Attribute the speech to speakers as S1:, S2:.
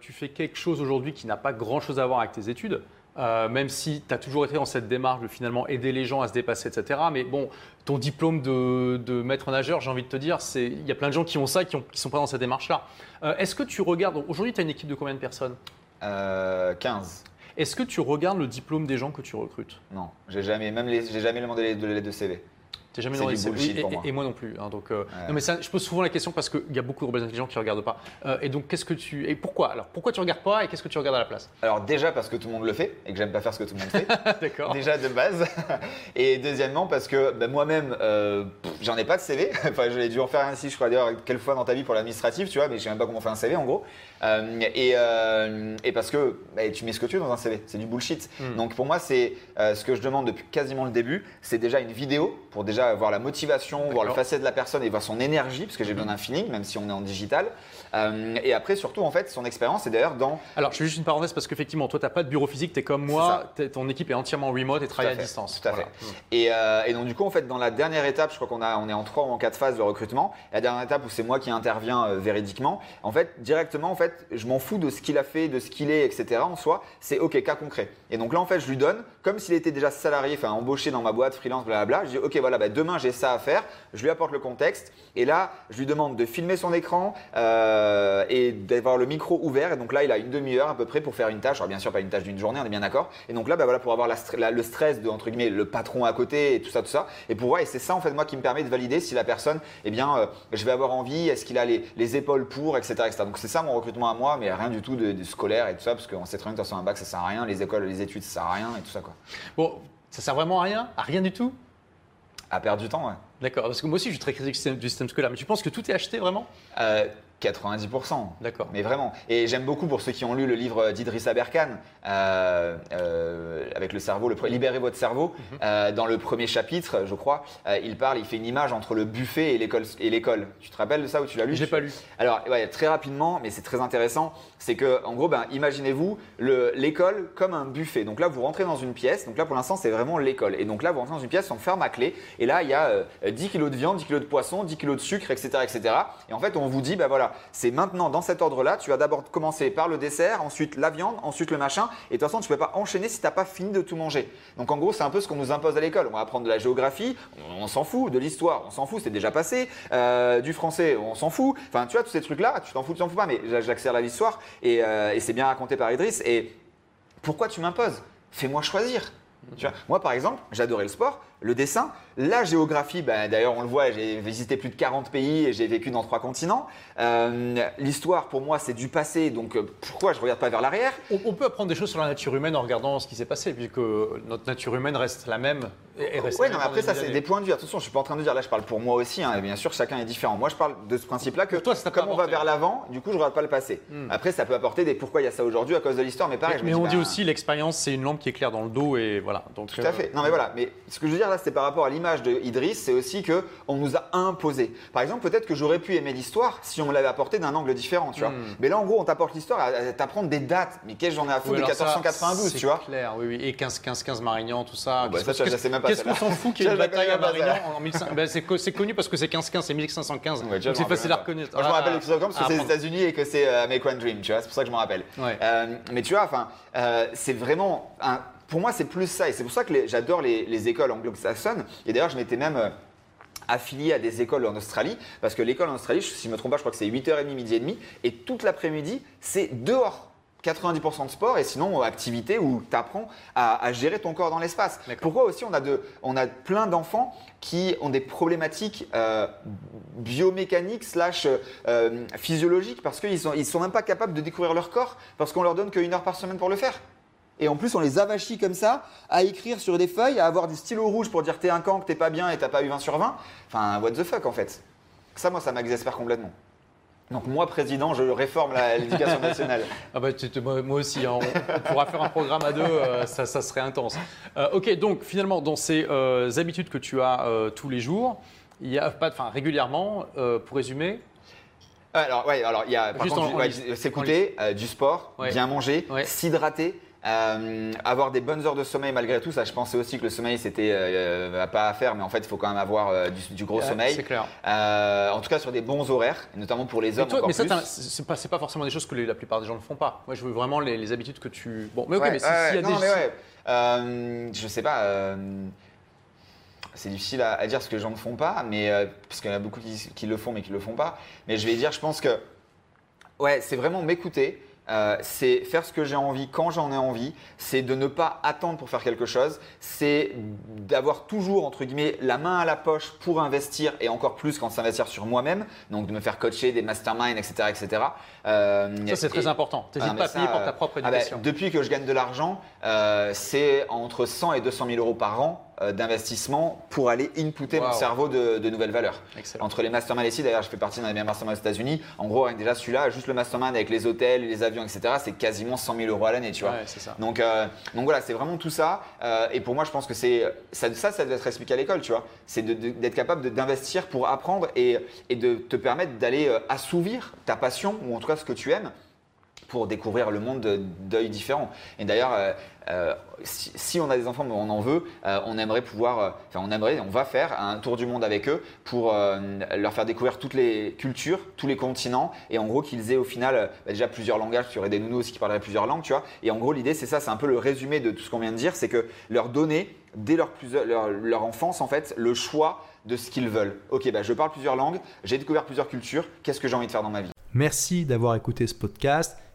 S1: tu fais quelque chose aujourd'hui qui n'a pas grand-chose à voir avec tes études. Euh, même si tu as toujours été dans cette démarche de finalement aider les gens à se dépasser, etc. Mais bon, ton diplôme de, maître nageur, j'ai envie de te dire, il y a plein de gens qui ont ça, qui, ne sont pas dans cette démarche-là. Euh, est-ce que tu regardes, aujourd'hui tu as une équipe de combien de personnes?
S2: 15. Euh,
S1: est-ce que tu regardes le diplôme des gens que tu recrutes?
S2: Non, j'ai jamais, même j'ai jamais demandé de l'aide de CV.
S1: T'es jamais dans les et, moi. et, moi non plus. Hein, donc, euh, non, mais ça, je pose souvent la question parce qu'il y a beaucoup de gens qui ne regardent pas. Euh, et donc, qu'est-ce que tu. Et pourquoi? Alors, pourquoi tu regardes pas et qu'est-ce que tu regardes à la place?
S2: Alors, déjà parce que tout le monde le fait et que j'aime pas faire ce que tout le monde fait.
S1: D'accord.
S2: Déjà de base. et deuxièmement, parce que ben, moi-même, euh, j'en ai pas de CV. enfin, j'ai dû en faire un ici, je crois d'ailleurs, quelle fois dans ta vie pour l'administratif, tu vois, mais je sais même pas comment fait un CV en gros. Et, et, parce que ben, tu mets ce que tu veux dans un CV, c'est du bullshit. Hmm. Donc, pour moi, c'est ce que je demande depuis quasiment le début, c'est déjà une vidéo pour déjà avoir la motivation voir le facet de la personne et voir son énergie, parce que j'ai besoin d'un feeling, même si on est en digital. Euh, et après, surtout, en fait, son expérience, c'est d'ailleurs dans.
S1: Alors, je fais juste une parenthèse parce qu'effectivement, toi, tu n'as pas de bureau physique, tu es comme moi, ton équipe est entièrement remote et travaille à, distance.
S2: Tout à fait. Et, euh, et, donc, du coup, en fait, dans la dernière étape, je crois qu'on on est en trois ou en quatre phases de recrutement. La dernière étape où c'est moi qui interviens euh, véridiquement, en fait, directement, en fait, je m'en fous de ce qu'il a fait, de ce qu'il est, etc. En soi, c'est OK, cas concret. Et donc là, en fait, je lui donne, comme s'il était déjà salarié, enfin embauché dans ma boîte, freelance, blablabla. Je dis OK, voilà, bah, demain j'ai ça à faire. Je lui apporte le contexte. Et là, je lui demande de filmer son écran euh, et d'avoir le micro ouvert. Et donc là, il a une demi-heure à peu près pour faire une tâche. Alors bien sûr, pas une tâche d'une journée, on est bien d'accord. Et donc là, bah voilà, pour avoir le stress de entre guillemets le patron à côté et tout ça, tout ça. Et pour voir, et c'est ça en fait moi qui me permet de valider si la personne, eh bien, euh, je vais avoir envie, est-ce qu'il a les, épaules pour, etc.. Donc c'est ça mon recrutement à moi, mais rien du tout de, scolaire et tout ça, parce qu'on sait très bien que de un bac ça sert à rien, les écoles, les études ça sert à rien et tout ça quoi.
S1: Bon, ça sert vraiment à rien, à rien du tout?
S2: À perdre du temps, ouais.
S1: D'accord, parce que moi aussi je suis très critique du système scolaire, mais tu penses que tout est acheté vraiment?
S2: Euh, 90%.
S1: D'accord.
S2: Mais vraiment. Et j'aime beaucoup pour ceux qui ont lu le livre d'Idriss Aberkan, euh, euh, avec le cerveau, le, Libérez votre cerveau. Mhm. Euh, dans le premier chapitre, je crois, il parle, il fait une image entre le buffet et l'école. Et l'école. Tu te rappelles de ça ou tu l'as lu?
S1: Je l'ai pas lu.
S2: Alors, ouais, très rapidement, mais c'est très intéressant. C'est que, en gros, ben, imaginez-vous l'école comme un buffet. Donc là, vous rentrez dans une pièce. Donc là, pour l'instant, c'est vraiment l'école. Et donc là, vous rentrez dans une pièce, on ferme à clé. Et là, il y a 10 kilos de viande, 10 kilos de poisson, 10 kilos de sucre, etc., etc. Et en fait, on vous dit, ben voilà, c'est maintenant dans cet ordre-là, tu vas d'abord commencer par le dessert, ensuite la viande, ensuite le machin, et de toute façon, tu ne peux pas enchaîner si tu n'as pas fini de tout manger. Donc en gros, c'est un peu ce qu'on nous impose à l'école. On va apprendre de la géographie, on, s'en fout, de l'histoire, on s'en fout, c'est déjà passé, euh, du français, on s'en fout. Enfin, tu vois, tous ces trucs-là, tu t'en fous, tu t'en fous pas, mais j'accélère à l'histoire, et, euh, et c'est bien raconté par Idriss. Et pourquoi tu m'imposes? Fais-moi choisir. Tu vois, moi, par exemple, j'adorais le sport le dessin. La géographie, ben, d'ailleurs on le voit, j'ai visité plus de 40 pays et j'ai vécu dans trois continents. Euh, l'histoire pour moi c'est du passé, donc euh, pourquoi je regarde pas vers l'arrière?
S1: On, peut apprendre des choses sur la nature humaine en regardant ce qui s'est passé, puisque notre nature humaine reste la même.
S2: Et, reste ouais, non, mais après ça c'est des points de vue. Attention, je suis pas en train de dire là, je parle pour moi aussi. Hein, et bien sûr, chacun est différent. Moi, je parle de ce principe-là que
S1: toi,
S2: comme on va vers l'avant, du coup, je regarde pas le passé. Hmm. Après, ça peut apporter des pourquoi il y a ça aujourd'hui à cause de l'histoire, mais pareil.
S1: Mais, on dit
S2: ben,
S1: aussi l'expérience, c'est une lampe qui éclaire dans le dos et voilà.
S2: Donc, Tout à euh, fait. Non, mais voilà. Mais ce que je veux dire là, c'est par rapport à l'image de Idriss, c'est aussi que on nous a imposé. Par exemple, peut-être que j'aurais pu aimer l'histoire si on l'avait apporté d'un angle différent, tu vois. Hmm. Mais là, en gros, on t'apporte l'histoire à t'apprendre des dates. Mais qu'est-ce que j'en ai à foutre de 1492, tu vois?
S1: clair, oui, oui. Et 15, 15, 15 Marignan, tout ça.
S2: Bah, qu'est-ce
S1: qu'on s'en fout qu'il y ait une bataille à Marignan en 1500 ben, C'est connu parce que c'est 15, 15, c'est 1515. donc c'est facile à reconnaître.
S2: Moi, je me rappelle ah, parce que c'est les États-Unis et que c'est euh, Make One Dream, tu vois. C'est pour ça que je me rappelle. Euh, mais tu vois, enfin, c'est vraiment un pour moi, c'est plus ça. Et c'est pour ça que j'adore les, écoles anglo-saxonnes. Et d'ailleurs, je m'étais même euh, affilié à des écoles en Australie, parce que l'école en Australie, si je ne me trompe pas, je crois que c'est 8h30, midi et demi, et toute l'après-midi, c'est dehors. 90% de sport et sinon activité où tu apprends à, gérer ton corps dans l'espace. Pourquoi aussi on a, de, on a plein d'enfants qui ont des problématiques euh, biomécaniques slash euh, physiologiques parce qu'ils ne sont, ils sont même pas capables de découvrir leur corps parce qu'on leur donne qu'une heure par semaine pour le faire et en plus on les avachit comme ça à écrire sur des feuilles, à avoir du stylo rouge pour dire t'es un camp, que t'es pas bien et t'as pas eu 20 sur 20. Enfin, what the fuck en fait. Ça, moi, ça m'exaspère complètement. Donc moi, président, je réforme l'éducation nationale.
S1: ah bah, moi, aussi, hein. on, pourra faire un programme à deux, euh, ça, serait intense. Euh, ok, donc finalement, dans ces euh, habitudes que tu as tous les jours, il y a pas, enfin régulièrement, pour résumer,
S2: Alors, ouais, alors il y a par
S1: Juste
S2: contre,
S1: en-
S2: ouais, s'écouter, euh, du sport,
S1: Ouais.
S2: bien manger, s'hydrater. Euh, avoir des bonnes heures de sommeil malgré tout, ça je pensais aussi que le sommeil c'était euh, pas à faire, mais en fait il faut quand même avoir euh, du, du gros sommeil.
S1: C'est clair.
S2: Euh, en tout cas sur des bons horaires, notamment pour les
S1: Mais,
S2: hommes
S1: toi,
S2: encore
S1: mais ça, c'est pas, forcément des choses que les- la plupart des gens ne font pas. Moi, je veux vraiment les, les habitudes que tu. Bon, mais ok,
S2: Ouais,
S1: mais si-
S2: ouais,
S1: s'il y a
S2: non,
S1: des.
S2: mais ouais. Euh, je sais pas. euh, c'est difficile à, à dire ce que les gens ne font pas, mais euh, parce qu'il y en a beaucoup qui, qui le font mais qui le font pas. Mais je vais dire, je pense que ouais, c'est vraiment m'écouter. Euh, c'est faire ce que j'ai envie quand j'en ai envie, c'est de ne pas attendre pour faire quelque chose, c'est d'avoir toujours entre guillemets la main à la poche pour investir et encore plus quand s'investir sur moi-même, donc de me faire coacher des masterminds, etc., etc. Euh,
S1: Ça, c'est très important. T'hésites
S2: ah,
S1: pas à payer pour
S2: euh,
S1: ta propre
S2: ah bah,
S1: éducation.
S2: depuis que je gagne de l'argent, euh, c'est entre 100 et 200 000 euros par an euh, d'investissement pour aller inputer mon
S1: Wow.
S2: cerveau de, de nouvelles valeurs.
S1: Excellent.
S2: Entre les masterminds ici, d'ailleurs, je fais partie d'un des meilleurs masterminds aux États-Unis. En gros, avec déjà celui-là, juste le mastermind avec les hôtels, les avions, etc., c'est quasiment 100 000 euros à l'année, tu vois.
S1: Ouais, c'est ça.
S2: Donc, euh, donc voilà, c'est vraiment tout ça. Euh, et pour moi, je pense que c'est ça, ça, ça doit être expliqué à l'école, tu vois. C'est d'être capable d'investir pour apprendre et, et de te permettre d'aller euh, assouvir ta passion ou en tout cas ce que tu aimes pour découvrir le monde de- d'œil différent. Et d'ailleurs, euh, euh, si, on a des enfants, mais on en veut, euh, on aimerait pouvoir, enfin on aimerait, on va faire un tour du monde avec eux pour leur faire découvrir toutes les cultures, tous les continents, et en gros qu'ils aient au final bah, déjà plusieurs langages, tu aurais des nounous aussi qui parleraient plusieurs langues, tu vois. Et en gros l'idée c'est ça, c'est un peu le résumé de tout ce qu'on vient de dire, c'est que leur donner dès leur, plusieurs- leur, leur enfance en fait le choix de ce qu'ils veulent. Ok, bah, je parle plusieurs langues, j'ai découvert plusieurs cultures, qu'est-ce que j'ai envie de faire dans ma vie?
S3: Merci d'avoir écouté ce podcast.